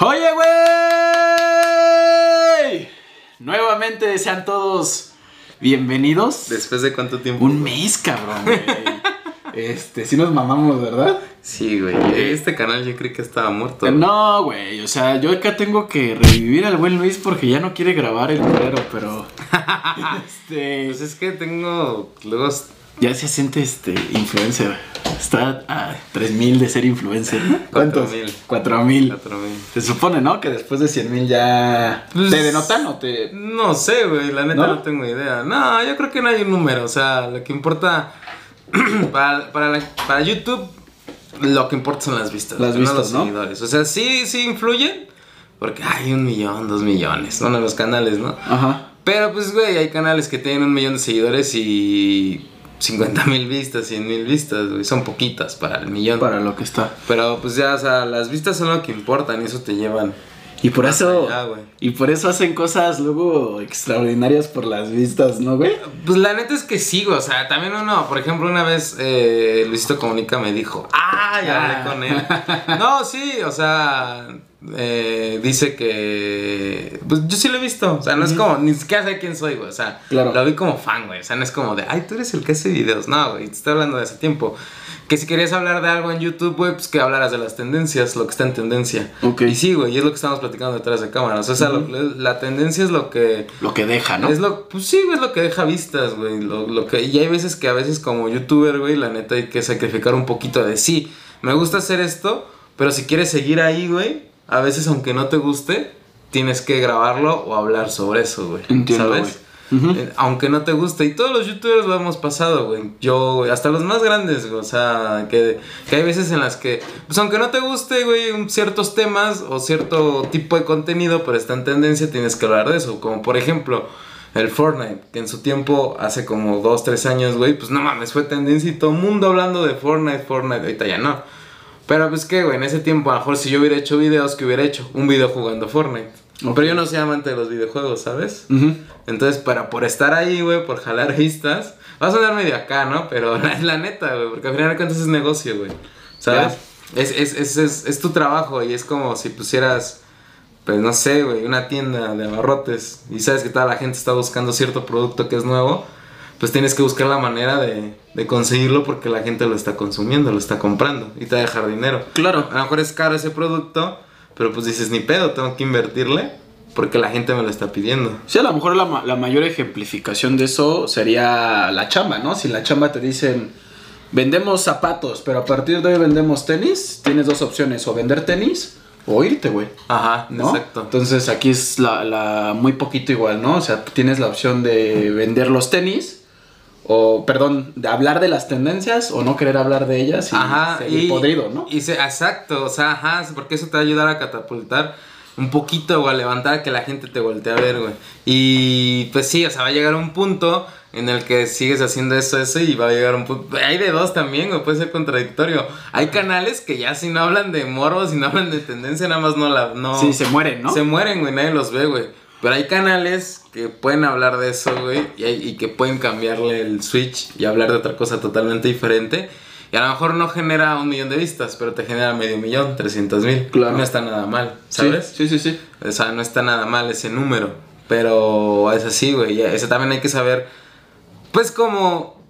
Oye, güey. Nuevamente sean todos bienvenidos. ¿Después de cuánto tiempo? Un mes, cabrón, güey. Este, sí nos mamamos, ¿verdad? Sí, güey. Este canal yo creí que estaba muerto. No, güey. O sea, yo acá tengo que revivir al buen Luis porque ya no quiere grabar el culero, pero. este. Pues es que tengo. Luego. Ya se siente este influencer. Está a 3000 de ser influencer. ¿Cuántos? 4000. 4000. 4000. Se supone, ¿no? Que después de 100 mil ya. Pues- ¿Te denotan o te.? No sé, güey. La neta ¿No? ¿No? tengo idea. No, yo creo que no hay un número. O sea, lo que importa. para, para, la- para YouTube, lo que importa son las vistas. Las vistas, los ¿no? seguidores. O sea, sí, sí influyen. Porque hay un millón, dos millones. Bueno, los canales, ¿no? Ajá. Pero pues, güey, hay canales que tienen un millón de seguidores y 50 mil vistas, 100 mil vistas, güey. Son poquitas para el millón. Para lo que está. Pero pues ya, o sea, las vistas son lo que importan y eso te llevan. Y por eso. allá, y por eso hacen cosas luego extraordinarias por las vistas, ¿no, güey? Pues la neta es que güey. O sea, también uno, por ejemplo, una vez eh, Luisito Comunica me dijo, ah, ya hablé Ah. con él. No, sí, o sea, eh, dice que. Pues yo sí lo he visto. O sea, no es como, ni siquiera sé quién soy, güey. O sea, Claro. lo vi como fan, güey. O sea, no es como de, ay, tú eres el que hace videos. No, güey, te estoy hablando de hace tiempo. Que si querías hablar de algo en YouTube, güey, pues que hablaras de las tendencias, lo que está en tendencia. Ok. Y sí, güey, y es lo que estamos platicando detrás de cámaras. O sea, lo- la tendencia es lo que. Lo que deja, ¿no? Es lo, pues sí, güey, es lo que deja vistas, güey. Lo, lo que, y hay veces que a veces como youtuber, güey, la neta hay que sacrificar un poquito de sí. Me gusta hacer esto, pero si quieres seguir ahí, güey, a veces aunque no te guste, tienes que grabarlo o hablar sobre eso, güey. Entiendo, ¿Sabes? Eh, Aunque no te guste. Y todos los youtubers lo hemos pasado, güey. Yo, güey, hasta los más grandes, güey. O sea, que, que hay veces en las que, pues aunque no te guste, güey, ciertos temas o cierto tipo de contenido, pero está en tendencia, tienes que hablar de eso. Como por ejemplo, el Fortnite, que en su tiempo, hace como dos, tres años, güey, pues no mames, fue tendencia y todo el mundo hablando de Fortnite, Fortnite. Ahorita ya no. Pero pues que, güey, en ese tiempo, a lo mejor si yo hubiera hecho videos, que hubiera hecho? Un video jugando Fortnite. Ok. Pero yo no soy amante de los videojuegos, ¿sabes? Ujú. Entonces, para por estar ahí, güey, por jalar vistas, vas a sonar medio acá, ¿no? Pero la, la neta, güey, porque al final de cuentas es negocio, güey. ¿Sabes? Es, es, es, es, es tu trabajo y es como si pusieras, pues no sé, güey, una tienda de abarrotes y sabes que toda la gente está buscando cierto producto que es nuevo, pues tienes que buscar la manera de, de conseguirlo porque la gente lo está consumiendo, lo está comprando y te va a dejar dinero. Claro. A lo mejor es caro ese producto, pero pues dices, ni pedo, tengo que invertirle porque la gente me lo está pidiendo. Sí, a lo mejor la, ma- la mayor ejemplificación de eso sería la chamba, ¿no? Si en la chamba te dicen, vendemos zapatos, pero a partir de hoy vendemos tenis, tienes dos opciones, o vender tenis o irte, güey. Ajá, ¿no? exacto. Entonces aquí es la, la- muy poquito igual, ¿no? O sea, tienes la opción de vender los tenis, o, perdón, de hablar de las tendencias, o no querer hablar de ellas y Ajá, seguir y, podrido, ¿no? Y se, exacto, o sea, ajá, porque eso te va a ayudar a catapultar un poquito o a levantar que la gente te voltee a ver, güey. Y pues sí, o sea, va a llegar un punto en el que sigues haciendo eso, eso y va a llegar un punto... Hay de dos también, güey, puede ser contradictorio. Hay canales que ya si no hablan de morbo, si no hablan de tendencia, nada más no la... No, Sí, se mueren, ¿no? Se mueren, güey, nadie los ve, güey. Pero hay canales que pueden hablar de eso, güey, y, hay- y que pueden cambiarle el switch y hablar de otra cosa totalmente diferente. Y a lo mejor no genera un millón de vistas, pero te genera medio millón, 300 mil. Claro. No está nada mal, ¿sabes? Sí, sí, sí. sí. O sea, no está nada mal ese número. Pero es así, güey. Ese también hay que saber, pues, cómo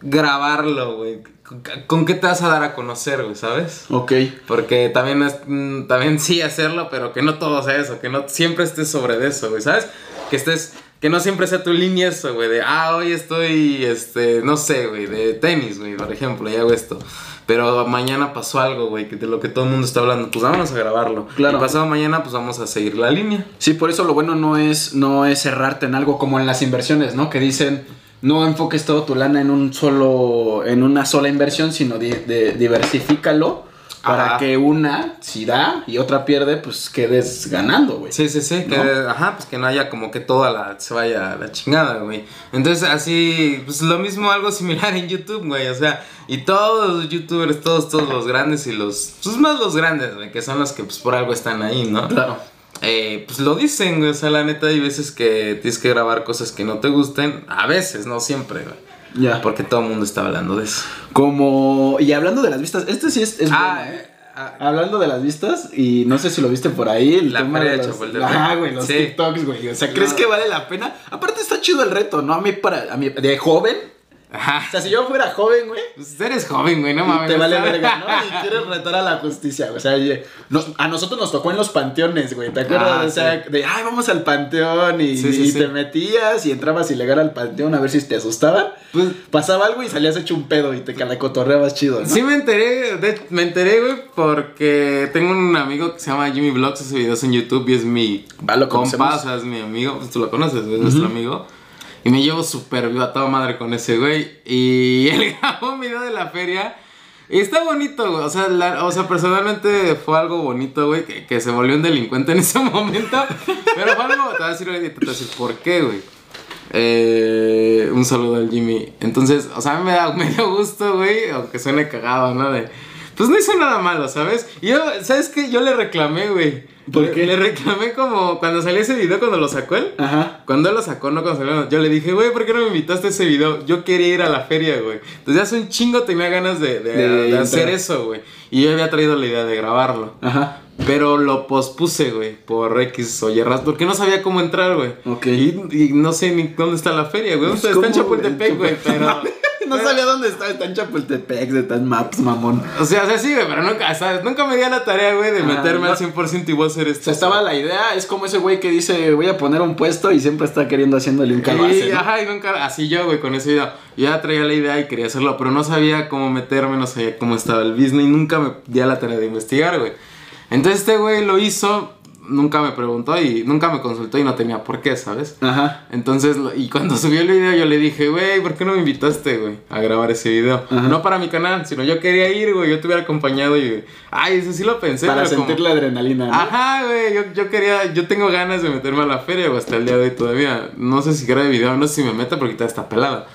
grabarlo, güey. ¿Con, con qué te vas a dar a conocer, güey, sabes? Ok. Porque también es, mm, también sí hacerlo, pero que no todo sea eso, que no siempre estés sobre de eso, güey, ¿sabes? Que estés, que no siempre sea tu línea eso, güey, de, ah, hoy estoy, este, no sé, güey, de tenis, güey, por ejemplo, y hago esto. Pero mañana pasó algo, güey, de lo que todo el mundo está hablando, pues vámonos a grabarlo. Claro. Y pasado mañana, pues vamos a seguir la línea. Sí, por eso lo bueno no es, no es cerrarte en algo como en las inversiones, ¿no? Que dicen, no enfoques todo tu lana en un solo, en una sola inversión, sino di- de- diversifícalo para Ajá. que una, si da y otra pierde, pues quedes ganando, güey. Sí, sí, sí, que, ajá, pues que no haya como que toda la, se vaya a la chingada, güey. Entonces, así, pues lo mismo, algo similar en YouTube, güey, o sea, y todos los youtubers, todos, todos los grandes y los, pues más los grandes, güey, que son los que, pues por algo están ahí, ¿no? Claro. Eh, pues lo dicen, güey, o sea, la neta, hay veces que tienes que grabar cosas que no te gusten, a veces, no siempre, güey. Ya. Porque todo el mundo está hablando de eso. Como, y hablando de las vistas, este sí es, es Ah, bueno, ¿eh? Ah, Hablando de las vistas, y no sé si lo viste por ahí, el La tema de de los, Chapultepec. ah, güey, los Sí. TikToks, güey. O sea, ¿crees No. que vale la pena? Aparte está chido el reto, ¿no? A mí para, a mí, de joven, Ajá. o sea, si yo fuera joven, güey, Pues eres joven, güey, no mames. te vale verga, ¿no? Y quieres retar a la justicia, o sea, nos- a nosotros nos tocó en los panteones, güey, ¿te acuerdas? Ah, o sea, de, ay, vamos al panteón y, Sí, sí, y sí. te metías y entrabas ilegal al panteón a ver si te asustaban. Pues, Pasaba algo y salías hecho un pedo y te calacotorreabas chido, ¿no? Sí me enteré, de- me enteré, güey, porque tengo un amigo que se llama Jimmy Vlogs, hace videos en YouTube y es mi Ah, lo compa, o sea, es mi amigo, pues tú lo conoces, güey, es nuestro amigo. Y me llevo súper vivo a toda madre con ese güey. Y él grabó un video de la feria. Y está bonito, güey. O sea, o sea, personalmente fue algo bonito, güey, que, se volvió un delincuente en ese momento. Pero fue algo, te voy a decir, te voy a decir por qué, güey. Eh, un saludo al Jimmy. Entonces, o sea, me da medio gusto, güey, aunque suene cagado, ¿no? De, pues no hizo nada malo, ¿sabes? Y yo, ¿sabes qué? Yo le reclamé, güey. ¿Por Le- qué? Le reclamé como cuando salió ese video, cuando lo sacó él. Ajá. Cuando él lo sacó, no cuando salió, yo le dije, güey, ¿por qué no me invitaste a ese video? Yo quería ir a la feria, güey. Entonces hace un chingo tenía ganas de, de- De de hacer eso, güey. Y yo había traído la idea de grabarlo. Ajá. Pero lo pospuse, güey, por X o Y razón, porque no sabía cómo entrar, güey. Ok. Y, y no sé ni dónde está la feria, güey. Pues, Está en. Chapultepec, güey, pero... No sabía dónde estaba, está en Chapultepec, de tan maps, mamón. O sea, o sea, sí, güey, pero nunca, ¿sabes? Nunca me di a la tarea, güey, de Ah, meterme al 100% y voy a hacer O esto. sea, estaba la idea, es como ese güey que dice, voy a poner un puesto y siempre está queriendo haciéndole un Y, calvace, ¿no? ajá, y nunca, así yo, güey, con ese video. Yo ya traía la idea y quería hacerlo, pero no sabía cómo meterme, no sabía cómo estaba el business y nunca me di a la tarea de investigar, güey. Entonces este güey lo hizo, nunca me preguntó y nunca me consultó y no tenía por qué, ¿sabes? Ajá. Entonces, y cuando subió el video yo le dije, güey, ¿por qué no me invitaste, güey, a grabar ese video? Ajá. No para mi canal, sino yo quería ir, güey, yo te hubiera acompañado y, ay, eso sí lo pensé. Para pero como- sentir la adrenalina, ¿no? Ajá, güey, yo, yo quería, yo tengo ganas de meterme a la feria, güey, hasta el día de hoy todavía. No sé si grabe video, no sé si me meta porque está está pelada.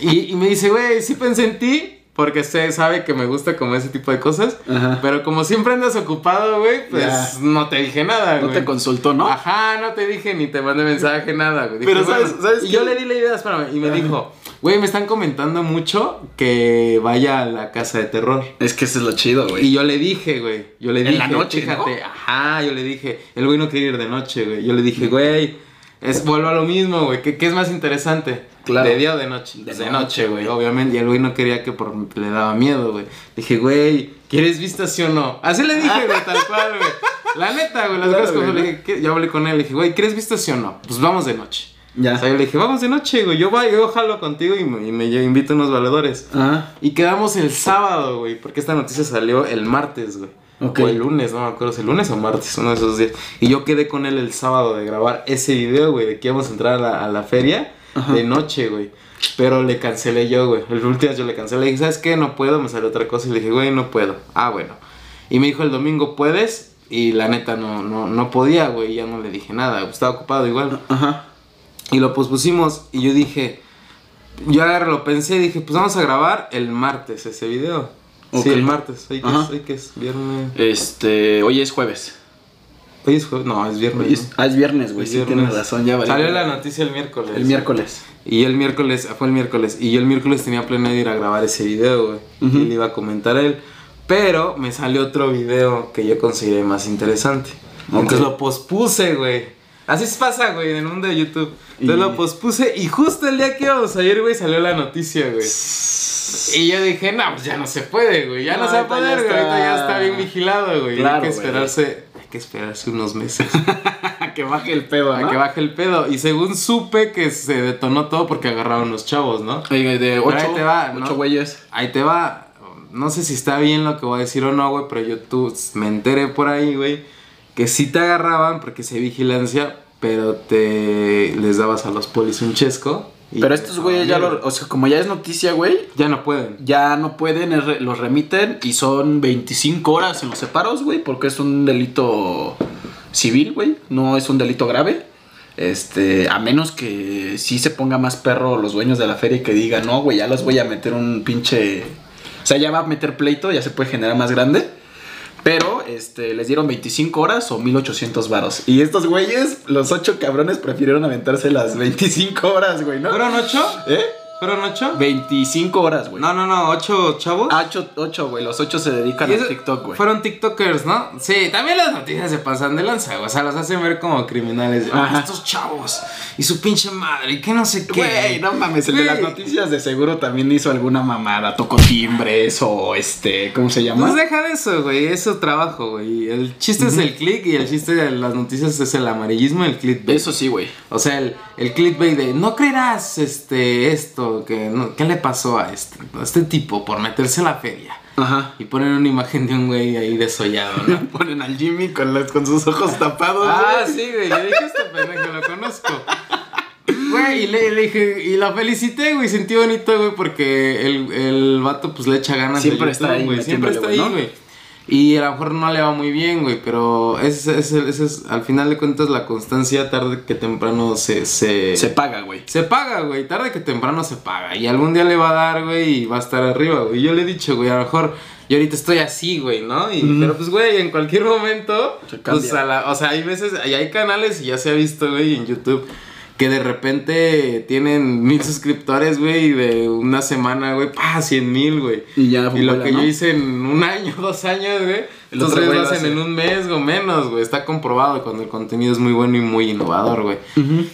Y, y me dice, güey, sí pensé en ti, porque se sabe que me gusta como ese tipo de cosas. Ajá. Pero como siempre andas ocupado, güey, pues Ya. no te dije nada, No güey. te consultó, ¿no? Ajá, no te dije ni te mandé mensaje, nada, güey. Dije, Pero ¿sabes- bueno, sabes Y qué? yo le di la idea, espérame, y me dijo, güey, me están comentando mucho que vaya a la casa de terror. Es que eso es lo chido, güey. Y yo le dije, güey. Yo le En dije, la noche, fíjate, ajá, yo le dije, el güey no quiere ir de noche, güey. Yo le dije, güey, es vuelvo a lo mismo, güey. ¿Qué, qué es más interesante? Claro. ¿De día o de noche? De De, noche, güey, obviamente. Y el güey no quería que por le daba miedo, güey. Dije, güey, ¿quieres vistas sí o no? Así le dije, güey, tal cual, güey. La neta, güey, las Claro, cosas le dije, ¿qué? yo hablé con él, le dije, güey, ¿quieres vistas sí o no? Pues vamos de noche. Ya. O sea, yo le dije, vamos de noche, güey. Yo, voy, yo jalo contigo y me, y me invito a unos valedores. Ajá. Y quedamos el sábado, güey, porque esta noticia salió el martes, güey. O el lunes, no me acuerdo si el lunes o martes, uno de esos días. Y yo quedé con él el sábado de grabar ese video, güey, de que íbamos a entrar a la, a la feria Ajá. de noche, güey. Pero le cancelé yo, güey. El último día yo le cancelé. Le dije, ¿sabes qué? No puedo, me salió otra cosa. Y le dije, güey, no puedo. Ah, bueno. Y me dijo, el domingo puedes. Y la neta no, no, no podía, güey. Ya no le dije nada. Estaba ocupado igual. Ajá. Y lo pospusimos y yo dije, yo agarré, lo pensé dije, pues vamos a grabar el martes ese video. Ok. Sí, el martes. Hoy que, es, hoy que es viernes. Este, hoy es jueves. Hoy es jueves. No, es viernes. Es, ¿no? ah, es viernes, güey. Sí, viernes. tienes razón, ya valió. Salió la noticia el miércoles. El miércoles. Y el miércoles, fue el miércoles. Y yo el miércoles tenía planeado ir a grabar ese video, güey. Y le iba a comentar a él. Pero me salió otro video que yo consideré más interesante. Entonces lo pospuse, güey. Así se pasa, güey, en el mundo de YouTube. Entonces Y- lo pospuse y justo el día que íbamos a ir, güey, salió la noticia, güey. Y yo dije, no, pues ya no se puede, güey. Ya no, No, se va a poder, güey. Ahorita ya está- bien vigilado, güey. Claro, hay que güey. esperarse, hay que esperarse unos meses. que baje el pedo, a ¿no? que baje el pedo. Y según supe que se detonó todo porque agarraron los chavos, ¿no? Oiga, de ocho, ahí te va, ¿no? ocho güeyes. Ahí te va. No sé si está bien lo que voy a decir o no, güey, pero yo tú me enteré por ahí, güey, que sí te agarraban porque se vigilancia, pero te les dabas a los polis un chesco. Pero estos güeyes ya lo, o sea, como ya es noticia, güey, Ya no pueden. ya no pueden, los remiten y son 25 horas en los separos, güey, porque es un delito civil, güey, no es un delito grave. Este, a menos que sí se ponga más perro los dueños de la feria y que digan, no, güey, ya los voy a meter un pinche. O sea, ya va a meter pleito, ya se puede generar más grande. Pero, este, les dieron 25 horas o 1800 varos. Y estos güeyes, los ocho cabrones, prefirieron aventarse las 25 horas, güey, ¿no? ¿Fueron ocho? ¿Eh? ¿Fueron ocho? 25 horas, güey. No, no, no, ocho chavos. Ah, ocho, ocho, güey. Los ocho se dedican a TikTok, güey. Fueron TikTokers, ¿no? Sí, también las noticias se pasan de lanza, güey. O sea, los hacen ver como criminales. Ah, Ajá. estos chavos. Y su pinche madre. Y que no sé qué. Güey, no mames, el de las noticias de seguro también hizo alguna mamada, tocó timbres o este, ¿cómo se llama? Pues deja de eso, güey. Es su trabajo, güey. El chiste es el click y el chiste de las noticias es el amarillismo el clickbait. Eso sí, güey. O sea, el, el clickbait de no creerás este esto, que no, ¿qué le pasó a este, a este tipo por meterse a la feria? Ajá. Y ponen una imagen de un güey ahí desollado, ¿no? Ponen al Jimmy con, los- con sus ojos tapados. ah, güey. sí, güey. Yo dije, este pendejo lo conozco. Güey, y le, le dije, y la felicité, güey. Sentí bonito, güey, porque el, el vato, pues le echa ganas. de Siempre está YouTube, ahí güey. Siempre está ahí, güey. Y a lo mejor no le va muy bien, güey, pero ese es, ese es, al final de cuentas, la constancia tarde que temprano se, se, Se paga, güey. Se paga, güey. Tarde que temprano se paga. Y algún día le va a dar, güey, y va a estar arriba, güey. Yo le he dicho, güey, a lo mejor yo ahorita estoy así, güey, ¿no? Y, Pero pues, güey, en cualquier momento, Se pues a la, o sea, hay veces, y hay canales, y ya se ha visto, güey, en YouTube. Que de repente tienen mil suscriptores, güey, y de una semana, güey, pa, cien mil, güey. Y ya Y lo que ¿no? yo hice en un año, dos años, güey. Güey lo hacen hace. en un mes o menos, güey. Está comprobado cuando el contenido es muy bueno y muy innovador, güey.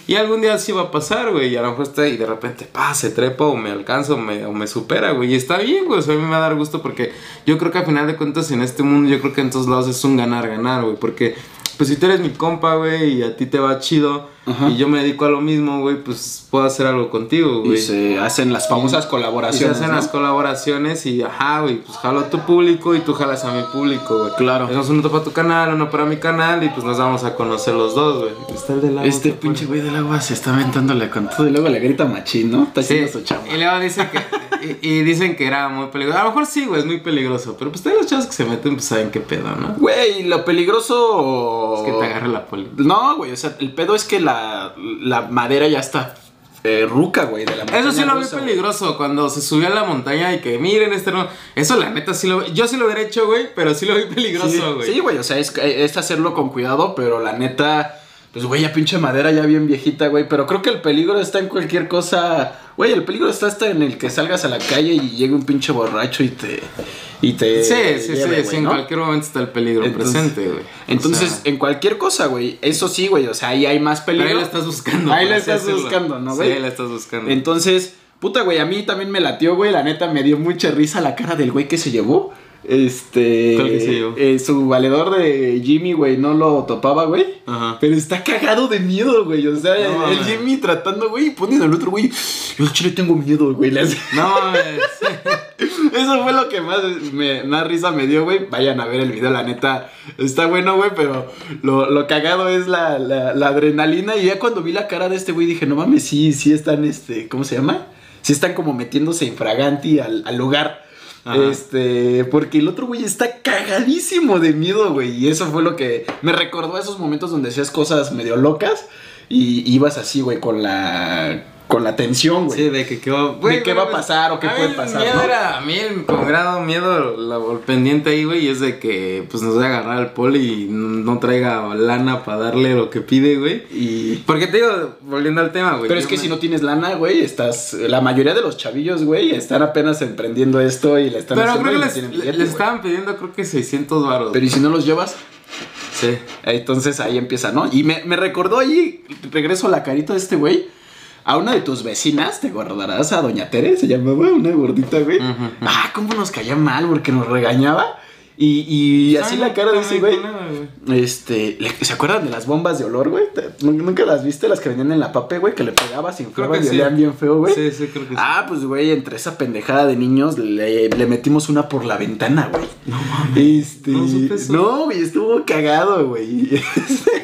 Y algún día sí va a pasar, güey. Y a lo mejor está y de repente, pa, se trepa o me alcanza o me, o me supera, güey. Y está bien, güey. O sea, a mí me va a dar gusto porque yo creo que a final de cuentas en este mundo, yo creo que en todos lados es un ganar-ganar, güey. Porque, pues si tú eres mi compa, güey, y a ti te va chido, Ajá. y yo me dedico a lo mismo, güey, pues puedo hacer algo contigo, güey. Y se hacen las famosas Y se colaboraciones. hacen ¿no? las colaboraciones y ajá, güey, pues jalo a tu público y tú jalas a mi público, güey. Claro. Hacemos uno para tu canal, uno para mi canal y pues nos vamos a conocer los dos, güey. Está el del agua, Este ¿qué pinche güey del agua se está aventándole con todo y luego le grita machín, ¿no? Está Sí, haciendo su chamba. y luego dice que y, y dicen que era muy peligroso. A lo mejor sí, güey, es muy peligroso, pero pues todos los chavos que se meten pues saben qué pedo, ¿no? Güey, lo peligroso. Es que te agarre la poli. No, güey, o sea, el pedo es que la, la madera ya está eh, ruca, güey, de la Eso sí montaña lo vi güey. peligroso cuando se subió a la montaña y que miren este no. Eso la neta sí lo yo sí lo hubiera hecho, güey, pero sí lo vi Sí, peligroso, güey. Sí, güey, o sea, es, es hacerlo con cuidado, pero la neta, pues, güey, ya pinche madera ya bien viejita, güey. Pero creo que el peligro está en cualquier cosa. Güey, el peligro está hasta en el que salgas a la calle y llegue un pinche borracho y te. Y te. Sí, sí, lleve, sí, sí, en cualquier momento está el peligro Entonces- presente, güey. Entonces, O sea, en cualquier cosa, güey. Eso sí, güey. O sea, ahí hay más pero peligro. ahí la estás buscando. Ahí la estás buscando, ¿no, Sí, güey? ahí la estás buscando. Entonces, puta, güey, a mí también me latió, güey. La neta me dio mucha risa la cara del güey que se llevó. Este. Eh, su valedor de Jimmy, güey, no lo topaba, güey. Ajá. Pero está cagado de miedo, güey. O sea, No el. Jimmy tratando, güey, y poniendo al otro, güey. Yo al chile tengo miedo, güey. hace- No mames. Eso fue lo que más, me, más risa me dio, güey. Vayan a ver el video, la neta. Está bueno, güey, pero lo, lo cagado es la, la, la adrenalina. Y ya cuando vi la cara de este güey dije, no mames, sí, sí están, este, ¿cómo se llama? Sí están como metiéndose infraganti al, al lugar. Este, porque el otro güey está cagadísimo de miedo, güey. Y eso fue lo que me recordó a esos momentos donde hacías cosas medio locas y ibas así, güey, con la, con la tensión, güey. Sí, de que qué va, De qué va a pasar o qué a puede pasar, Miedo ¿no? era, a mí el, con grado miedo, la, el pendiente ahí, güey, es de que pues nos va a agarrar al poli y no traiga lana para darle lo que pide, güey. Y Porque te digo, volviendo al tema, güey. Pero es que me- si no tienes lana, güey, estás. La mayoría de los chavillos, güey, están apenas emprendiendo esto y le están Pero creo que les, les billete, güey. estaban pidiendo, creo que 600 baros. Pero ¿y si no los llevas? Sí. Entonces ahí empieza, ¿no? Y me, me recordó ahí, regreso a la carita de este güey, a una de tus vecinas, te acordarás, a Doña Tere, se llamaba una gordita, güey. Ah, cómo nos caía mal porque nos regañaba. Y, y así Ay, la cara de ese güey. Este, ¿le- ¿se acuerdan de las bombas de olor, güey? ¿Te- ¿Nunca las viste? Las que venían en la pape, güey, que le pegabas inflaban y sí. olían bien feo, güey. Sí, sí, creo que sí. Ah, pues, güey, entre esa pendejada de niños le, le metimos una por la ventana, güey. no mames. Este. No supe eso. No, güey, estuvo cagado, güey.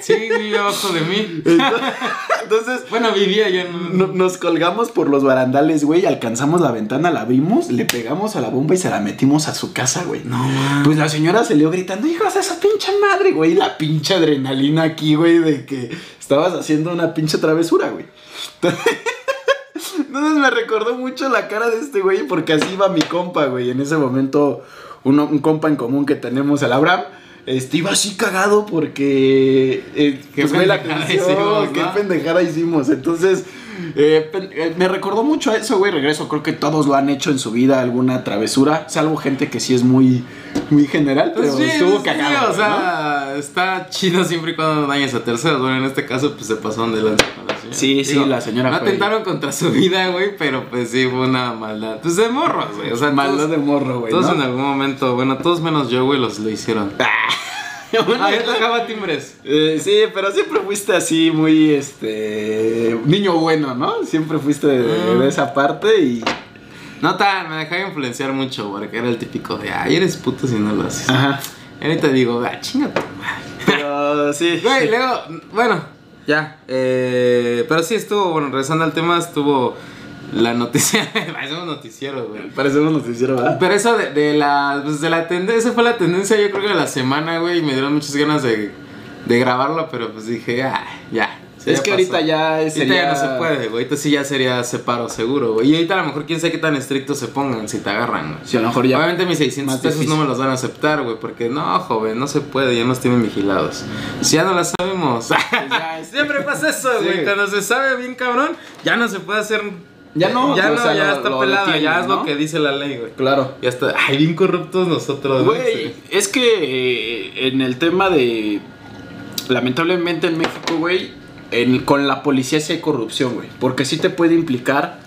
Sí, vive abajo de mí. Entonces, Bueno, vivía ya no. no- nos colgamos por los barandales, güey. Alcanzamos la ventana, la abrimos, le pegamos a la bomba y se la metimos a su casa, güey. No, man. Pues la señora salió gritando, hijos de esa pinche madre, güey. La pinche adrenalina aquí, güey, de que estabas haciendo una pinche travesura, güey. Entonces me recordó mucho la cara de este güey, porque así iba mi compa, güey. En ese momento, uno- un compa en común que tenemos, el Abraham. Este iba así cagado porque. eh, Qué pues, güey, la pendejada atención, hicimos, qué pendejada hicimos. Entonces, Eh, eh, me recordó mucho a eso, güey. Regreso, creo que todos lo han hecho en su vida, alguna travesura. Salvo gente que sí es muy, muy general, pero Pues sí, estuvo sí, cagado. O güey, ¿no? sea, está chido siempre y cuando dañes a terceros. Bueno, en este caso, pues se pasaron de lanza con la señora. Sí, sí, la señora No fue- atentaron contra su vida, güey, pero pues sí, fue una maldad. Pues de morros, güey. O sea, Maldad de morro, güey. todos ¿no? en algún momento, bueno, todos menos yo, güey, los lo hicieron. Bueno, Ah, yo tocaba timbres. eh, sí, pero siempre fuiste así muy, este, niño bueno, ¿no? Siempre fuiste de, de esa parte y... No tan, me dejaba influenciar mucho, porque era el típico de, ay, eres puto si no lo haces. Ajá. Y ahorita digo, ah, chinga tu madre. Pero sí. Güey, luego, bueno, ya. Eh, pero sí estuvo, bueno, regresando al tema, estuvo la noticia. Parecemos noticiero, güey. Parecemos noticiero, ¿verdad? Pero eso de, de la, pues de la tendencia, fue la tendencia yo creo que de la semana, güey, y me dieron muchas ganas de, de grabarlo, pero pues dije, ah, ya. Sí, es que pasó. ahorita ya Ahorita sería... ya no se puede, güey. Ahorita sí ya sería separo seguro, güey. Y ahorita a lo mejor quién sabe qué tan estrictos se pongan si te agarran, güey. Sí, a lo mejor ya... Obviamente mis 600 más pesos no me los van a aceptar, güey, porque no, joven, no se puede, ya nos tienen vigilados. Si ya no la sabemos. ya, es- Siempre pasa eso, Sí. güey. Cuando se sabe bien cabrón, ya no se puede hacer. Ya no, ya o no, sea, ya lo- está lo pelada, detienen, ya es lo que dice la ley, güey. Claro. Ya está. Ay, bien corruptos nosotros, Güey, es que eh, en el tema de. Lamentablemente en México, güey, en- con la policía sí hay corrupción, güey. Porque sí te puede implicar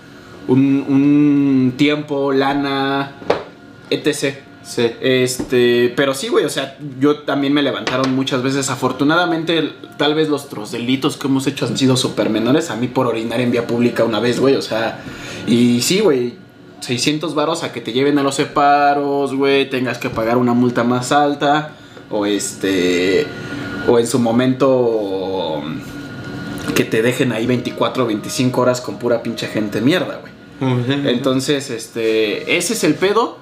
un, un tiempo, lana, etc. Sí. Este, pero sí, güey, o sea, yo también me levantaron muchas veces. Afortunadamente, tal vez los otros delitos que hemos hecho han sido súper menores. A mí por orinar en vía pública una vez, güey, o sea, y sí, güey, 600 varos a que te lleven a los separos, güey, tengas que pagar una multa más alta, o este, o en su momento que te dejen ahí 24 o 25 horas con pura pinche gente mierda, güey. Entonces, este, ese es el pedo.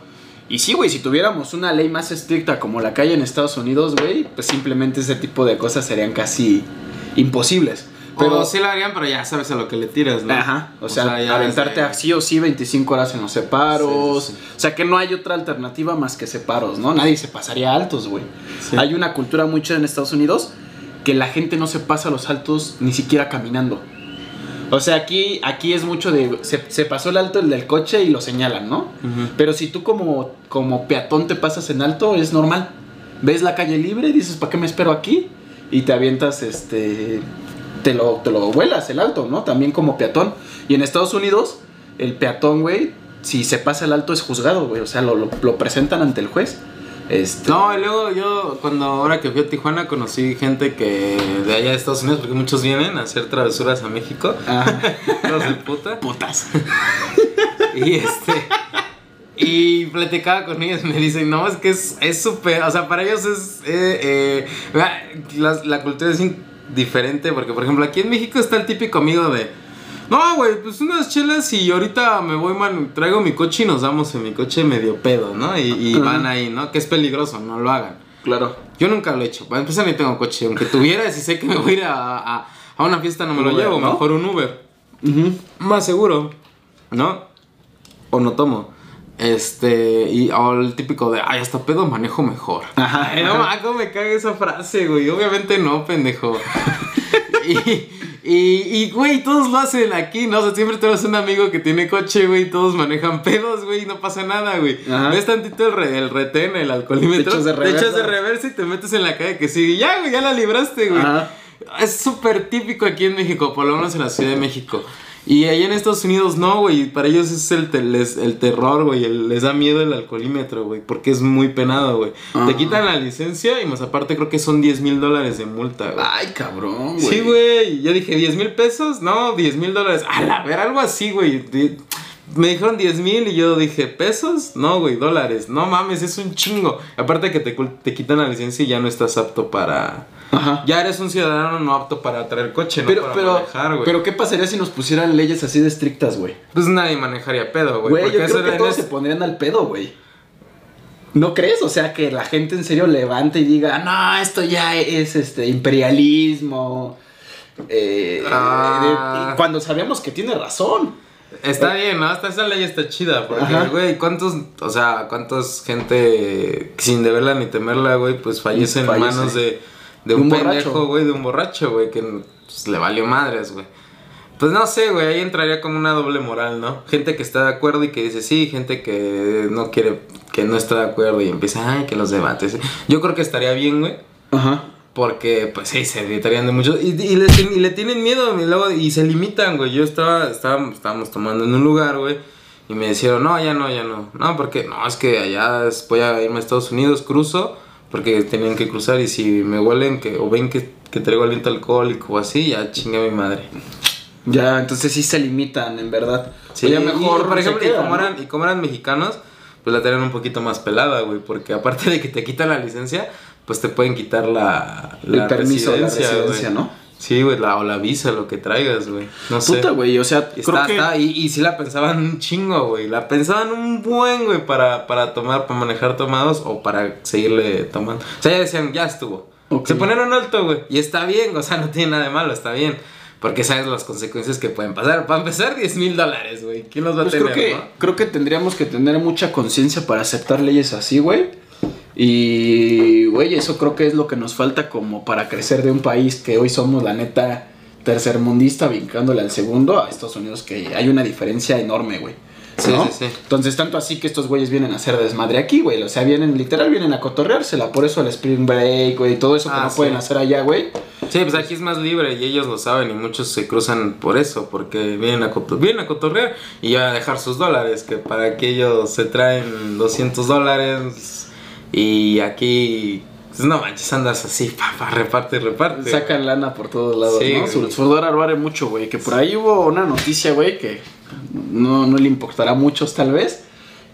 Y sí, güey, si tuviéramos una ley más estricta como la que hay en Estados Unidos, güey, pues simplemente ese tipo de cosas serían casi imposibles. Pero sí lo harían, pero ya sabes a lo que le tiras, ¿no? ajá, o sea, aventarte a sí o sí 25 horas en los separos. Sí, sí, sí. O sea, que no hay otra alternativa más que separos, ¿no? Nadie se pasaría a altos, güey. Hay una cultura mucho en Estados Unidos que la gente no se pasa los altos ni siquiera caminando. O sea, aquí, aquí es mucho de. Se, se pasó el alto el del coche y lo señalan, ¿no? Pero si tú como, como peatón te pasas en alto, es normal. Ves la calle libre y dices, ¿para qué me espero aquí? Y te avientas, este. Te lo, te lo vuelas el alto, ¿no? También como peatón. Y en Estados Unidos, el peatón, güey, si se pasa el alto es juzgado, güey. O sea, lo, lo, lo presentan ante el juez. Este, No, y luego yo, cuando ahora que fui a Tijuana, conocí gente que de allá de Estados Unidos, porque muchos vienen a hacer travesuras a México. Ajá. Hijos de puta. Putas. Y este. Y platicaba con ellos, me dicen, no, es que es es súper, o sea, para ellos es, eh, eh, la, la- cultura es diferente, porque por ejemplo aquí en México está el típico amigo de, no, güey, pues unas chelas y ahorita me voy, man, traigo mi coche y nos damos en mi coche medio pedo, ¿no? Y, van ahí, ¿no? Que es peligroso, no lo hagan. Claro. Yo nunca lo he hecho, para empezar ni tengo coche, aunque tuviera, si sé que me voy a ir a, a- a una fiesta no me lo Uber, llevo, ¿no? mejor un Uber Ujú. más seguro, ¿no? O no tomo. Este, y o el típico de, ay, hasta pedo manejo mejor. Ajá. No, ma, cómo me caga esa frase, güey. Obviamente no, pendejo. y, y, güey, todos lo hacen aquí, ¿no? O sea, siempre tenemos un amigo que tiene coche, güey, todos manejan pedos, güey, y no pasa nada, güey. Ves tantito el, re- el retén, el alcoholímetro. Te echas de Te echas de reversa. y te metes en la calle que sigue. Ya, güey, ya la libraste, güey. Es súper típico aquí en México, por lo menos en la Ciudad de México. Y allá en Estados Unidos no, güey. Para ellos es el, te- les- el terror, güey. el- Les da miedo el alcoholímetro, güey. Porque es muy penado, güey. Ah. Te quitan la licencia y más aparte creo que son 10 mil dólares de multa, güey. Ay, cabrón, güey. Sí, güey. Yo dije, ¿10 mil pesos? No, 10 mil dólares. A la ver, algo así, güey. Me dijeron 10 mil y yo dije, ¿pesos? No, güey, dólares. No mames, es un chingo. Aparte que te, te quitan la licencia y ya no estás apto para... Ajá. Ya eres un ciudadano no apto para traer coche, no Pero, para pero, manejar, güey. pero, ¿qué pasaría si nos pusieran leyes así de estrictas, güey? Pues nadie manejaría pedo, güey. Güey, yo creo que todos es- se pondrían al pedo, güey. ¿No crees? O sea, que la gente en serio levante y diga, no, esto ya es este imperialismo. eh, Ah. eh, y cuando sabemos que tiene razón. Está bien, ¿no? Hasta esa ley está chida. Porque, Ajá. güey, ¿cuántos, o sea, cuántos gente sin deberla ni temerla, güey, pues fallece en manos de, de un, un pendejo, güey, de un borracho, güey, que pues, le valió madres, güey. Pues no sé, güey, ahí entraría como una doble moral, ¿no? Gente que está de acuerdo y que dice sí, gente que no quiere, que no está de acuerdo y empieza, ay, que los debates. Yo creo que estaría bien, güey. Ajá. Porque, pues sí, se evitarían de muchos. Y, y, le, y le tienen miedo y, luego, y se limitan, güey. Yo estaba, estaba, estábamos tomando en un lugar, güey. Y me dijeron, no, ya no, ya no. No, porque, no, es que allá voy a irme a Estados Unidos, cruzo. Porque tenían que cruzar y si me huelen que, o ven que, que traigo aliento alcohólico o así, ya chinga mi madre. Ya, entonces sí se limitan, en verdad. Sí, ya mejor. Y, por ejemplo, queda, y, como eran, y como eran mexicanos, pues la tenían un poquito más pelada, güey. Porque aparte de que te quitan la licencia, pues te pueden quitar la, la el permiso de la residencia, ¿no? Sí, güey, la, o la visa, lo que traigas, güey. No sé. Puta, güey, o sea, está, creo que... está, y, y sí la pensaban un chingo, güey. La pensaban un buen, güey, para, para tomar, para manejar tomados o para seguirle tomando. O sea, ya decían, ya estuvo. Okay. Se ponieron alto, güey. Y está bien, o sea, no tiene nada de malo, está bien. Porque sabes las consecuencias que pueden pasar. Para empezar, 10 mil dólares, güey. ¿Quién los va pues a tener, creo que, no? creo que tendríamos que tener mucha conciencia para aceptar leyes así, güey. Y, güey, eso creo que es lo que nos falta como para crecer de un país que hoy somos, la neta, tercermundista, brincándole al segundo, a Estados Unidos, que hay una diferencia enorme, güey. Sí, ¿no? sí, sí. Entonces, tanto así que estos güeyes vienen a hacer desmadre aquí, güey. O sea, vienen, literal, vienen a cotorreársela. Por eso el Spring Break, güey, y todo eso que Ah, no pueden hacer allá, güey. Sí, pues aquí es más libre y ellos lo saben y muchos se cruzan por eso, porque vienen a, vienen a cotorrear y ya a dejar sus dólares, que para que ellos se traen 200 dólares y aquí, pues no manches, andas así, pa, pa, reparte y reparte. Sacan lana por todos lados, Sí, ¿no? güey. Su, dólar vale mucho, güey. Que por ahí hubo una noticia, güey, que no, no le importará a muchos tal vez.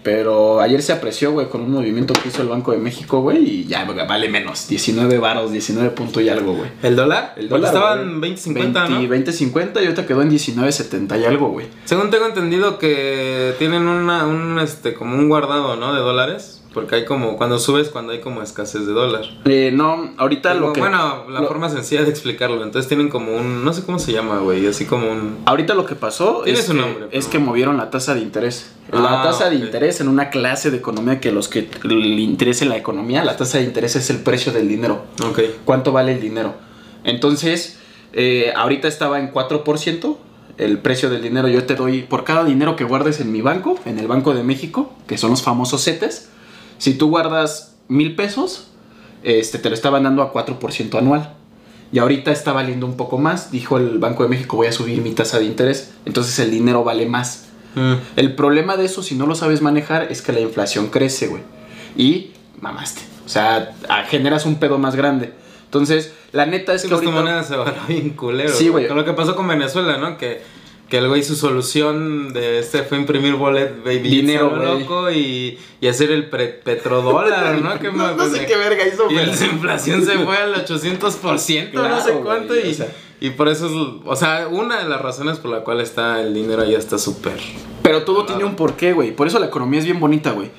Pero ayer se apreció, güey, con un movimiento que hizo el Banco de México, güey, y ya vale menos. 19 varos, 19 punto y algo, güey. ¿El dólar? El dólar, estaban güey. 20.50, ¿no? 20, 20.50 y ahorita quedó en 19.70 y algo, güey. Según tengo entendido que tienen una, un, este, como un guardado, ¿no? De dólares. Porque hay como, cuando subes, cuando hay como escasez de dólar. Eh, no, ahorita lo que... bueno, la lo- forma sencilla de explicarlo. Entonces tienen como un, no sé cómo se llama, güey, así como un... Ahorita lo que pasó es, que, nombre, es que movieron la tasa de interés. La Ah, tasa de interés en una clase de economía que los que le interese la economía, la tasa de interés es el precio del dinero. Ok. ¿Cuánto vale el dinero? Entonces, eh, ahorita estaba en 4% el precio del dinero. Yo te doy por cada dinero que guardes en mi banco, en el Banco de México, que son los famosos CETES. Si tú guardas mil pesos, este, te lo estaban dando a 4% anual. Y ahorita está valiendo un poco más. Dijo el Banco de México, voy a subir mi tasa de interés. Entonces el dinero vale más. Mm. El problema de eso, si no lo sabes manejar, es que la inflación crece, güey. Y mamaste. O sea, generas un pedo más grande. Entonces, la neta es que pues tu ahorita... moneda se va bien culero. Sí, güey. Con lo que pasó con Venezuela, ¿no? Que, que el güey, su solución de este fue imprimir bolet, baby. Dinero, loco y, y hacer el pre- petrodólar, ¿no? Que No, no sé qué verga hizo, Y la inflación se fue al 800%, no Claro, sé cuánto. güey, y, o sea. y por eso es, o sea, una de las razones por la cual está el dinero ya está súper. Pero todo tiene un porqué, güey. Por eso la economía es bien bonita, güey.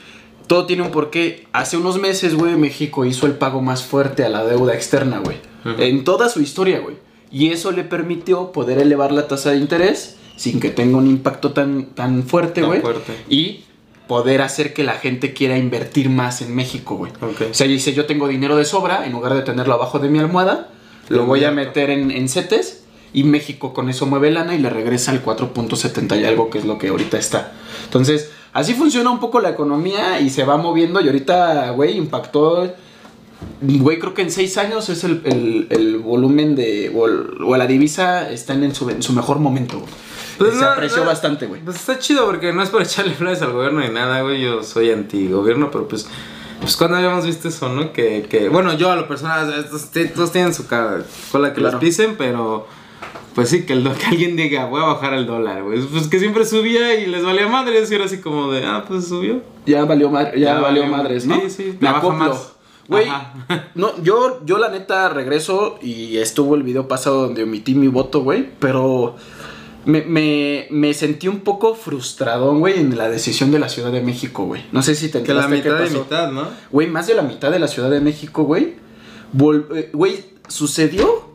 Todo tiene un porqué. Hace unos meses, güey, México hizo el pago más fuerte a la deuda externa, güey. Ujú. En toda su historia, güey. Y eso le permitió poder elevar la tasa de interés sin que tenga un impacto tan, tan fuerte, Tan güey. fuerte. Y poder hacer que la gente quiera invertir más en México, güey. O sea, dice, yo tengo dinero de sobra, en lugar de tenerlo abajo de mi almohada, lo Lo voy a meter en, en CETES y México con eso mueve lana y le regresa al 4.70 y algo que es lo que ahorita está. Entonces, así funciona un poco la economía y se va moviendo y ahorita, güey, impactó... Güey, creo que en seis años es el, el- el volumen de... O, el- o la divisa está en, su, en su mejor momento, güey. Pues se no, apreció no. bastante, güey. Pues está chido porque no es por echarle flores al gobierno ni nada, güey. Yo soy anti-gobierno, pero pues. Pues cuando habíamos visto eso, ¿no? Que, que bueno, yo a lo personal, todos tienen su ca- cola que Claro. les pisen, pero. Pues sí, que, el, que alguien diga, voy a bajar el dólar, güey. Pues que siempre subía y les valía madre. Y era así como de, ah, pues subió. Ya valió, ya Ya valió valió. madres, ¿no? Sí, sí, Me acoplo. más. Güey, no, yo, yo la neta regreso y estuvo el video pasado donde omití mi voto, güey, pero me, me, me sentí un poco frustrado, güey, en la decisión de la Ciudad de México, güey. No sé si te Que la enteraste qué mitad de pasó. mitad, ¿no? Güey, más de la mitad de la Ciudad de México, güey. eh, Güey, sucedió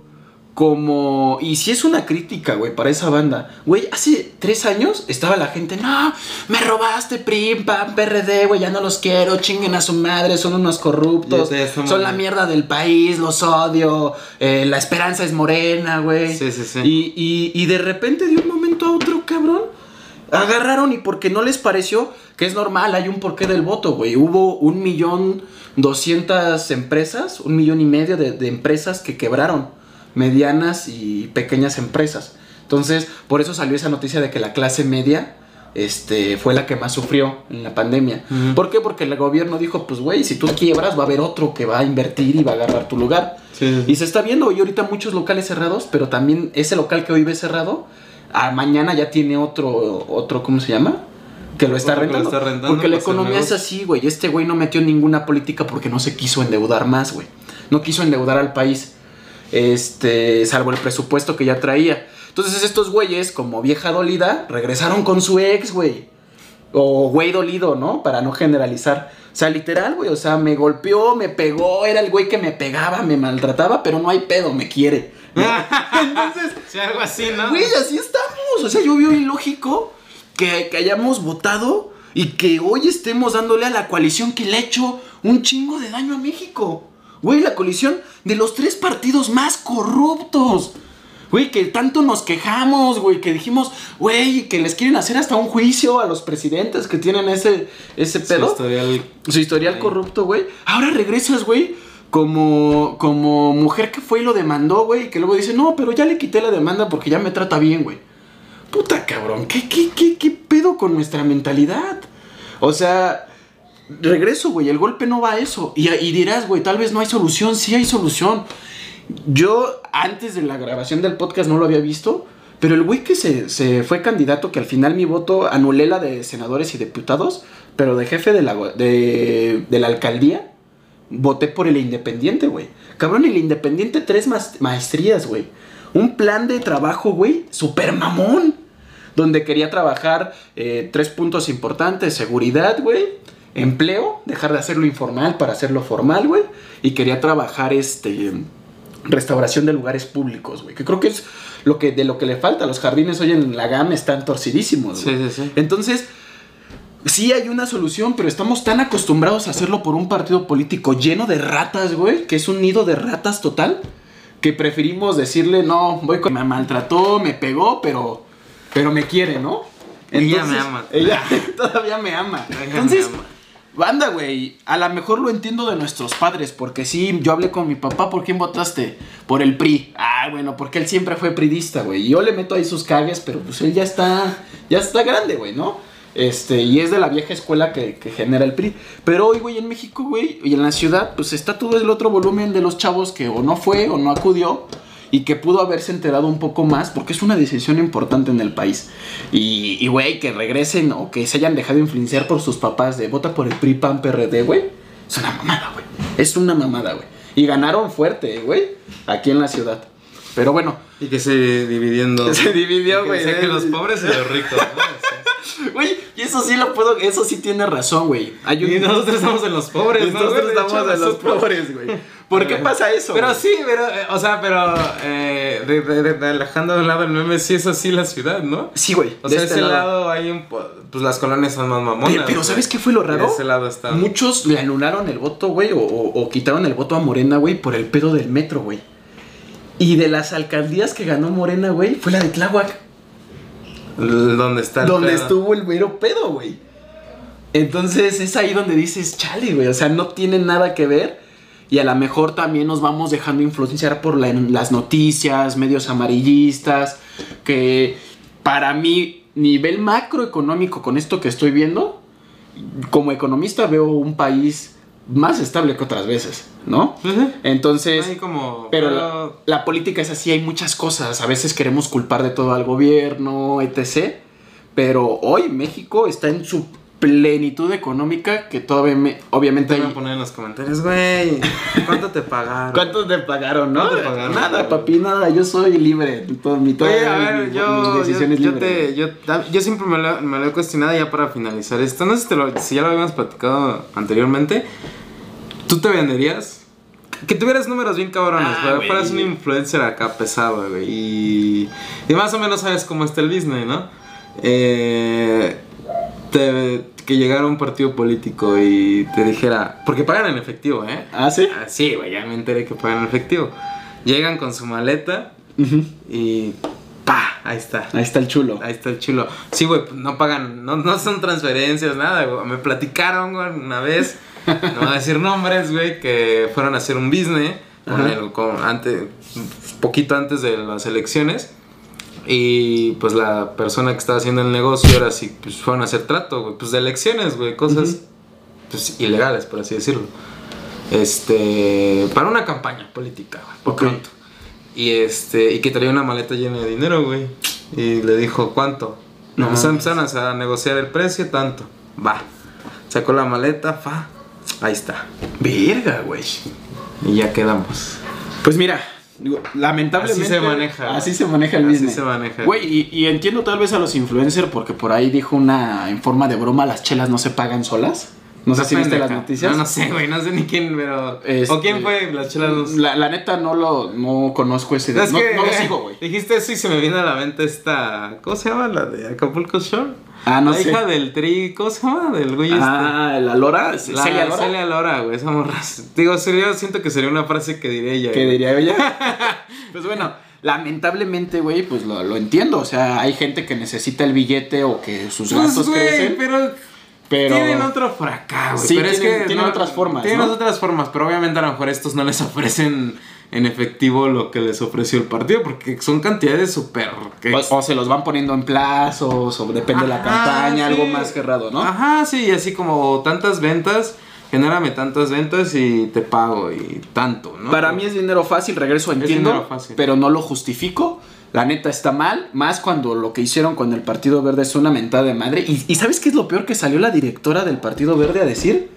como... Y si es una crítica, güey, para esa banda. Güey, hace tres años estaba la gente, no, me robaste, PRI, PAN, PRD, güey, ya no los quiero, chinguen a su madre, son unos corruptos, sé, son la mierda del país, los odio, eh, la esperanza es morena, güey. Sí, sí, sí. Y, y, y de repente, de un momento a otro, cabrón, agarraron y porque no les pareció que es normal, hay un porqué del voto, güey. Hubo un millón doscientas empresas, un millón y medio de, de empresas que quebraron, medianas y pequeñas empresas. Entonces, por eso salió esa noticia de que la clase media este, fue la que más sufrió en la pandemia. ¿Por qué? Porque el gobierno dijo, pues, güey, si tú quiebras, va a haber otro que va a invertir y va a agarrar tu lugar. Sí. Y se está viendo hoy ahorita muchos locales cerrados, pero también ese local que hoy ve cerrado, a mañana ya tiene otro, otro ¿cómo se llama? Que lo está Otro que lo rentando. está rentando porque la hacer economía es así, güey. Este güey no metió ninguna política porque no se quiso endeudar más, güey. No quiso endeudar al país. Este, salvo el presupuesto que ya traía. Entonces estos güeyes, como vieja dolida, regresaron con su ex, güey. O güey dolido, ¿no? Para no generalizar. O sea, literal, güey. O sea, me golpeó, me pegó, era el güey que me pegaba, me maltrataba, pero no hay pedo, me quiere. Entonces, Sí, algo así, ¿no? Güey, así estamos. O sea, yo veo ilógico que, que hayamos votado y que hoy estemos dándole a la coalición que le ha hecho un chingo de daño a México. Güey, la coalición de los tres partidos más corruptos. Güey, que tanto nos quejamos, güey, que dijimos, güey, que les quieren hacer hasta un juicio a los presidentes que tienen ese, ese Su pedo historial. su historial corrupto, güey. Ahora regresas, güey, como, como mujer que fue y lo demandó, güey, y que luego dice, no, pero ya le quité la demanda porque ya me trata bien, güey. Puta cabrón, ¿qué, qué, qué, qué pedo con nuestra mentalidad? O sea, regreso, güey, el golpe no va a eso. Y, dirás, güey, tal vez no hay solución, sí hay solución. Yo, antes de la grabación del podcast, no lo había visto. Pero el güey que se, fue candidato, que al final mi voto anulé la de senadores y diputados, pero de jefe de la, de, la alcaldía, voté por el independiente, güey. Cabrón, el independiente, tres maestrías, güey. Un plan de trabajo, güey, super mamón. Donde quería trabajar eh, tres puntos importantes: seguridad, güey. Empleo, dejar de hacerlo informal para hacerlo formal, güey. Y quería trabajar este restauración de lugares públicos, güey. Que creo que es lo que de lo que le falta. Los jardines hoy en la gama están torcidísimos, Sí, güey. sí, sí. Entonces, sí hay una solución, pero estamos tan acostumbrados a hacerlo por un partido político lleno de ratas, güey, que es un nido de ratas total, que preferimos decirle, no, voy con... Me maltrató, me pegó, pero, pero me quiere, ¿no? Ella me ama. Ella todavía me ama. Ella me Entonces, ama. Banda, güey, a lo mejor lo entiendo de nuestros padres, porque sí, yo hablé con mi papá, ¿por quién votaste? Por el PRI. Ah, bueno, porque él siempre fue pridista, güey. Yo le meto ahí sus cagues, pero pues él ya está, ya está grande, güey, ¿no? Este, y es de la vieja escuela que genera el PRI. Pero hoy, güey, en México, güey, y en la ciudad, pues está todo el otro volumen de los chavos que o no fue o no acudió y que pudo haberse enterado un poco más porque es una decisión importante en el país. Y, güey, que regresen o que se hayan dejado influenciar por sus papás de vota por el PRI, PAN, PRD, güey. Es una mamada, güey. Es una mamada, güey. Y ganaron fuerte, güey, aquí en la ciudad. Pero bueno, Y que se dividiendo. Se dividió, que güey. que los pobres y los ricos, ¿no? güey, y eso sí lo puedo, eso sí tiene razón, güey. Un- Y nosotros estamos en los pobres, ¿no? nosotros estamos de los pobres, güey. ¿Por qué pasa eso? Pero güey? sí, pero, eh, o sea, pero eh, de, de, de- de alejando de un lado el meme, sí es así la ciudad, ¿no? Sí, güey. O de sea, este ese lado. lado, hay un. Pues las colonias son más mamonas. Pero. ¿sabes qué fue lo raro? de ese lado está. Muchos le anularon el voto, güey, o, o- o quitaron el voto a Morena, güey, por el pedo del metro, güey. Y de las alcaldías que ganó Morena, güey, fue la de Tláhuac, Donde está el donde pedo. estuvo el mero pedo, güey. Entonces es ahí donde dices, chale, güey, o sea, no tiene nada que ver. Y a lo mejor también nos vamos dejando influenciar por la- las noticias, medios amarillistas, que para mí, nivel macroeconómico con esto que estoy viendo, como economista veo un país más estable que otras veces, ¿no? Entonces, Ahí como. pero la, la política es así, hay muchas cosas. A veces queremos culpar de todo al gobierno, etc. Pero hoy México está en su plenitud económica que todavía me- obviamente Te voy hay... a poner en los comentarios, güey. ¿Cuánto te pagaron? ¿Cuánto te pagaron, no? ¿Cuánto te pagaron? Nada, papi, nada. Yo soy libre. Todo, mi, todo, Oye, a ver, mi- yo, mis decisiones yo, yo libres. te, yo, yo siempre me lo, me lo he cuestionado ya para finalizar esto. No sé si, te lo- si ya lo habíamos platicado anteriormente. ¿Tú te venderías? Que tuvieras números bien cabrones, Ah, pero güey. fueras un influencer acá pesado, güey. Y, y más o menos sabes cómo está el business, ¿no? eh, te- que llegara un partido político y te dijera, porque pagan en efectivo, ¿eh? ¿Ah, sí? Ah, sí, güey, ya me enteré que pagan en efectivo. Llegan con su maleta y ¡pa! Ahí está. Ahí está el chulo. Ahí está el chulo. Sí, güey, pues no pagan, no, no son transferencias, nada, güey. Me platicaron, güey, una vez, no voy a decir nombres, güey, que fueron a hacer un business con el, con, antes, poquito antes de las elecciones. Y pues la persona que estaba haciendo el negocio era así, pues fueron a hacer trato, güey, pues de elecciones, güey, cosas Ujú. pues ilegales, por así decirlo. Este, para una campaña política, güey, por Ok. pronto. Y este, y que traía una maleta llena de dinero, güey. Y le dijo, ¿cuánto? No No, pues empezaron a negociar el precio, tanto. Va. Sacó la maleta, fa. Ahí está. Verga, güey. Y ya quedamos. Pues mira, digo, lamentablemente. Así se maneja. Así se maneja el Así business. se maneja. Güey, y, y entiendo tal vez a los influencers porque por ahí dijo una en forma de broma: las chelas no se pagan solas. No sé si viste las noticias. No, no sé, güey, no sé ni quién, pero. Este, ¿O quién fue? Las chelas no La, la neta no lo no conozco ese Es no, que, no lo sigo, güey. Dijiste eso y se me viene a la mente esta. ¿Cómo se llama? La de Acapulco Shore. Ah, no la sé. hija del tri. ¿Cómo se llama? Del güey este. Ah, la Lora, La Celia Lora. Celia Lora, güey, esa morra. Digo, sería, siento que sería una frase que diría ella. ¿Qué güey. diría ella? pues bueno, lamentablemente, güey, pues lo, lo entiendo. O sea, hay gente que necesita el billete o que sus Pues, gastos güey, crecen. pero, Pero. tienen otro acá, güey. Sí, pero es que tienen otras formas, Tienen ¿no? otras formas, pero obviamente a lo mejor estos no les ofrecen en efectivo lo que les ofreció el partido, porque son cantidades súper... que- O, o se los van poniendo en plazos, o depende de la campaña, sí. algo más cerrado, ¿no? Ajá, sí, y así como tantas ventas, genérame tantas ventas y te pago y tanto, ¿no? Para mí es dinero fácil, regreso, entiendo, dinero fácil. pero no lo justifico. La neta está mal, más cuando lo que hicieron con el Partido Verde es una mentada de madre. Y, y ¿sabes qué es lo peor? Que salió la directora del Partido Verde a decir,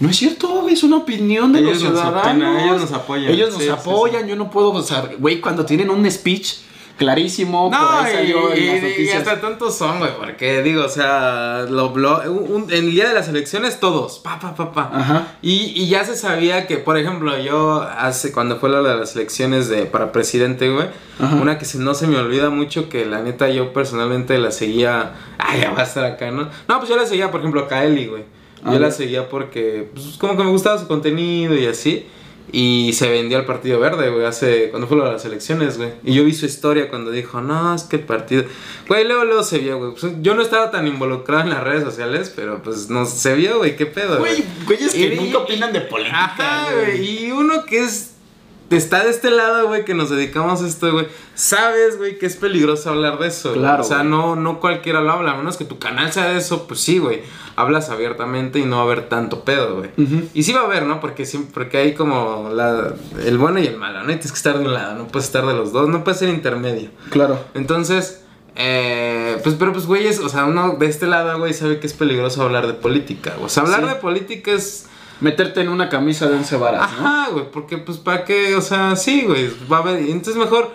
no es cierto, es una opinión de Ellos los nos ciudadanos. ellos nos apoyan. Ellos nos Sí, sí, apoyan, yo no puedo, o sea, güey, cuando tienen un speech clarísimo, por No, ahí salió y, hasta tantos son, güey, porque digo, o sea, lo, lo- un- un- en el día de las elecciones todos, pa, pa, pa, pa. Ajá. Y, y ya se sabía que, por ejemplo, yo hace, cuando fue la de las elecciones de, para presidente, güey, Ajá. una que se- no se me olvida mucho, que la neta yo personalmente la seguía, ay, ya va a estar acá, ¿no? No, pues yo la seguía, por ejemplo, a Kaeli, güey. Yo la seguía porque, pues, como que me gustaba su contenido y así. Y se vendió al Partido Verde, güey, hace, cuando fue lo de las elecciones, güey. Y yo vi su historia cuando dijo, no, es que el partido... Güey, luego, luego se vio, güey. Pues, yo no estaba tan involucrado en las redes sociales, pero pues no se vio, güey, qué pedo, Güey, güeyes que Y- nunca opinan de política. Ajá, güey. güey. Y uno que es. Está de este lado, güey, que nos dedicamos a esto, güey. Sabes, güey, que es peligroso hablar de eso. Claro, O sea, no, no cualquiera lo habla. A menos que tu canal sea de eso, pues sí, güey. Hablas abiertamente y no va a haber tanto pedo, güey. Y sí va a haber, ¿no? Porque siempre, porque hay como la, el bueno y el malo, ¿no? Y tienes que estar de un lado, no puedes estar de los dos, no puedes ser intermedio. Claro. Entonces, eh, pues, pero pues, güey, es- o sea, uno de este lado, güey, sabe que es peligroso hablar de política. O sea, hablar Sí. de política es Meterte en una camisa de once varas, ¿no? Ajá, güey, porque pues para qué, o sea, sí, güey, va a haber, entonces mejor,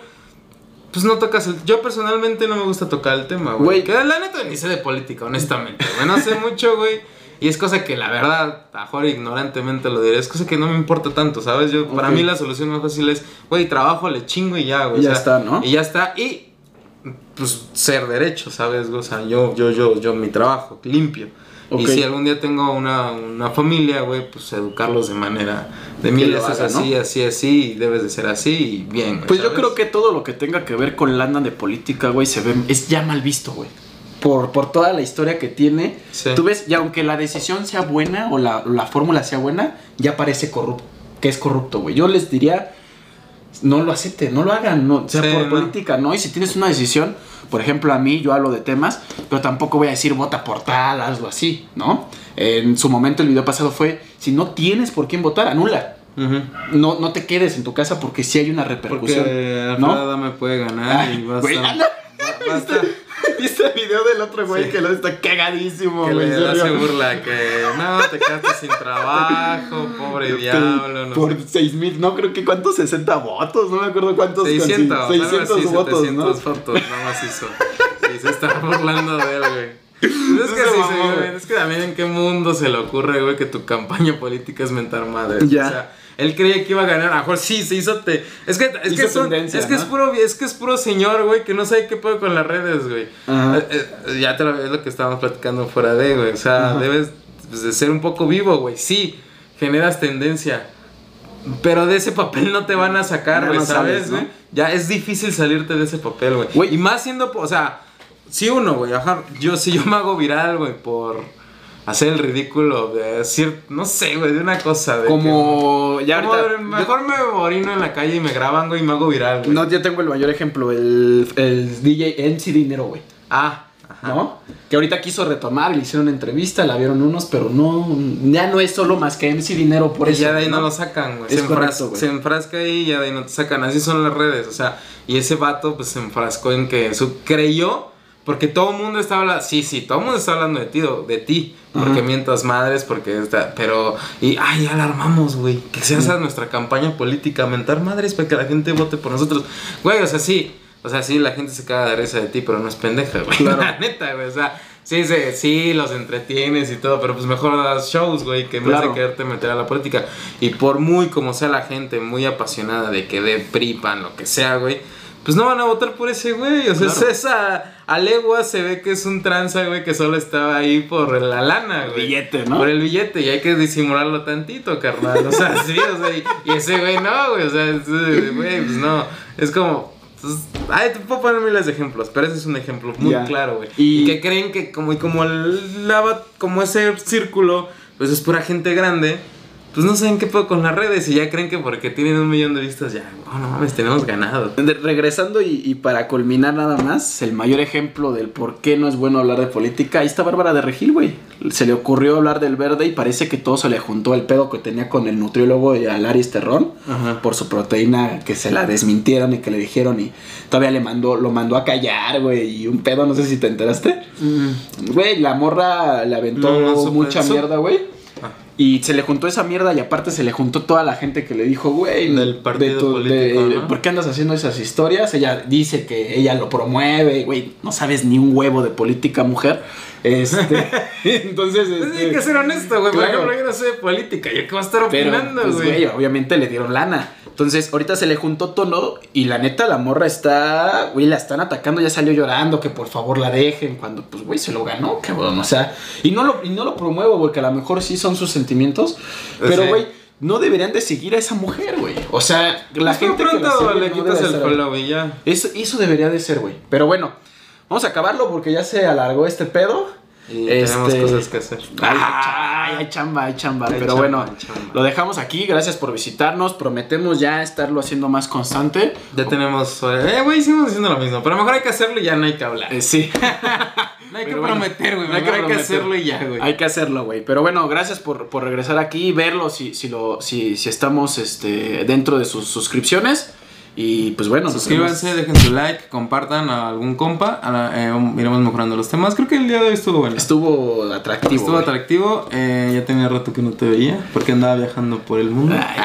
pues no tocas el, yo personalmente no me gusta tocar el tema, güey, que la neta ni sé de política, honestamente, güey, no sé mucho, güey, y es cosa que la verdad, mejor ignorantemente lo diré, es cosa que no me importa tanto, ¿sabes? Yo, para mí la solución más fácil es, güey, trabajo, le chingo y ya, güey. Y o ya sea, está, ¿no? Y ya está, y pues ser derecho, ¿sabes? O sea, yo, yo, yo, yo, mi trabajo, limpio. Y si algún día tengo una, una familia, güey, pues educarlos de manera de lo veces hagan, ¿no? así, así, así, y debes de ser así, y bien, Pues yo creo que todo lo que tenga que ver con lana de política, güey, se ve, es ya mal visto, güey. Por, por toda la historia que tiene. Sí. Tú ves, y aunque la decisión sea buena o la, la fórmula sea buena, ya parece corrupto, que es corrupto, güey. Yo les diría, no lo acepten, no lo hagan, no, sea Sí, por no. política, ¿no? Y si tienes una decisión, por ejemplo, a mí, yo hablo de temas, pero tampoco voy a decir vota por tal, hazlo así, ¿no? En su momento el video pasado fue, si no tienes por quién votar, anula. No, no te quedes en tu casa porque sí hay una repercusión. Porque me puede ganar Ay, y va a güey, estar- no. va- va a estar- ¿Viste el video del otro güey Sí. que lo está cagadísimo, que güey? le se burla que no te quedaste sin trabajo, pobre diablo, no Por. 6 mil, no creo que cuántos 60 votos, no me acuerdo cuántos. 600, consi- 600 algo así, votos, 700 ¿no? fotos, nada más hizo. Y se está burlando de él, güey. Es que, sí, mamó, sí, güey. es que también en qué mundo se le ocurre, güey, que tu campaña política es mentar madre. Ya. O sea, Él creía que iba a ganar. A lo mejor sí, se hizo. Te... Es que, es, Hizo que, son- es, que es, puro, es que es puro señor, güey, que no sabe qué puede con las redes, güey. Eh, eh, ya te lo es lo que estábamos platicando fuera de, güey. O sea, debes pues, de ser un poco vivo, güey. Sí, generas tendencia. Pero de ese papel no te van a sacar, güey, no ¿sabes, güey? Ya es difícil salirte de ese papel, güey. Y más siendo, o sea, si uno, güey, ajá, yo si yo me hago viral, güey, por hacer el ridículo de decir, no sé, güey, de una cosa de Como ya como ahorita. mejor me orino en la calle y me graban, güey, y me hago viral, güey. No, yo tengo el mayor ejemplo, el, el DJ MC Dinero, güey. Ah, ajá. ¿No? Que ahorita quiso retomar, le hicieron una entrevista, la vieron unos, pero no, ya no es solo más que MC Dinero por y eso. ya de ahí no, lo sacan, güey. Es Se, correcto, enfras- güey. se enfrasca ahí y ya de ahí no te sacan. Así son las redes, o sea. Y ese vato, pues se enfrascó en que su creyó. Porque todo el mundo está hablando, sí, sí, todo el mundo está hablando de ti, de ti, porque Ajá. mientas madres, porque está, pero, y, ay, ya la armamos, güey, que sea esa nuestra campaña política, mentar madres para que la gente vote por nosotros, güey, o sea, sí, o sea, sí, la gente se caga de risa de ti, pero no es pendeja, güey, Claro. la neta, güey, o sea, sí, sí, sí, los entretienes y todo, pero pues mejor das shows, güey, que en vez Claro. de quererte meter a la política, y por muy como sea la gente, muy apasionada de que de pripan, lo que sea, güey, pues no van a votar por ese güey. O sea, Claro. esa. A legua se ve que es un tranza, güey, que solo estaba ahí por la lana, güey. billete, ¿no? Por el billete, y hay que disimularlo tantito, carnal. O sea, sí, o sea, y, y ese güey no, güey. O sea, ese güey, pues no. Es como. pues, ay, te puedo poner miles de ejemplos, pero ese es un ejemplo muy claro, güey. Y- Y, que creen que como, y como el lava, como ese círculo, pues es pura gente grande. Pues no saben qué puedo con las redes y ya creen que porque tienen un millón de vistas ya, oh, no mames, tenemos ganado. De- regresando y, y para culminar nada más, el mayor ejemplo del por qué no es bueno hablar de política, ahí está Bárbara de Regil, güey. Se le ocurrió hablar del verde y parece que todo se le juntó el pedo que tenía con el nutriólogo y al Aris Terrón Ajá. por su proteína que se la desmintieron y que le dijeron y todavía le mandó, lo mandó a callar, güey, y un pedo, no sé si te enteraste. Güey, la morra le aventó No, no supe mucha eso. mierda, güey. Y se le juntó esa mierda y aparte se le juntó toda la gente que le dijo, güey, Del partido de tu- de- político, ¿no? ¿por qué andas haciendo esas historias? Ella dice que ella lo promueve, güey, no sabes ni un huevo de política, mujer. Este, entonces, Pues este, hay que ser honesto, güey. Por claro. yo no sé de política. ¿Yo qué voy a estar opinando, pues, güey? güey, obviamente le dieron lana. Entonces, ahorita se le juntó tono y la neta, la morra está, güey, la están atacando, ya salió llorando que por favor la dejen cuando, pues, güey, se lo ganó, cabrón, o sea, y no lo, y no lo promuevo porque a lo mejor sí son sus sentimientos, pero, Sí. güey, no deberían de seguir a esa mujer, güey. O sea, la Pues gente que pronto sigue le no quitas el y ya. Eso, eso debería de ser, güey. Pero bueno, vamos a acabarlo porque ya se alargó este pedo. Y Este- tenemos cosas que hacer. Ay, hay chamba, hay chamba. Hay Pero chamba, bueno, chamba. lo dejamos aquí. Gracias por visitarnos. Prometemos ya estarlo haciendo más constante. Ya tenemos. Eh, güey, seguimos diciendo lo mismo. Pero mejor hay que hacerlo y ya no hay que hablar. Eh, sí, no hay que bueno, prometer, güey. no hay que Mejor hay que prometer. hacerlo y ya, güey. hay que hacerlo, güey. Pero bueno, gracias por, por regresar aquí y verlo si, si, lo, si, si estamos este, dentro de sus suscripciones. Y pues bueno, nos Suscríbanse, dejen su like, compartan a algún compa. a la- eh, iremos mejorando los temas. Creo que el día de hoy estuvo bueno. Estuvo atractivo. Estuvo güey. atractivo. eh, ya tenía rato que no te veía porque andaba viajando por el mundo. Ay,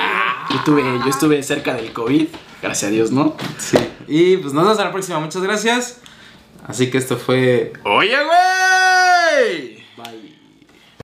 yo, estuve, yo estuve cerca del COVID. Gracias a Dios, ¿no? Sí. Y pues nos vemos a la próxima. Muchas gracias. Así que esto fue. Oye, güey.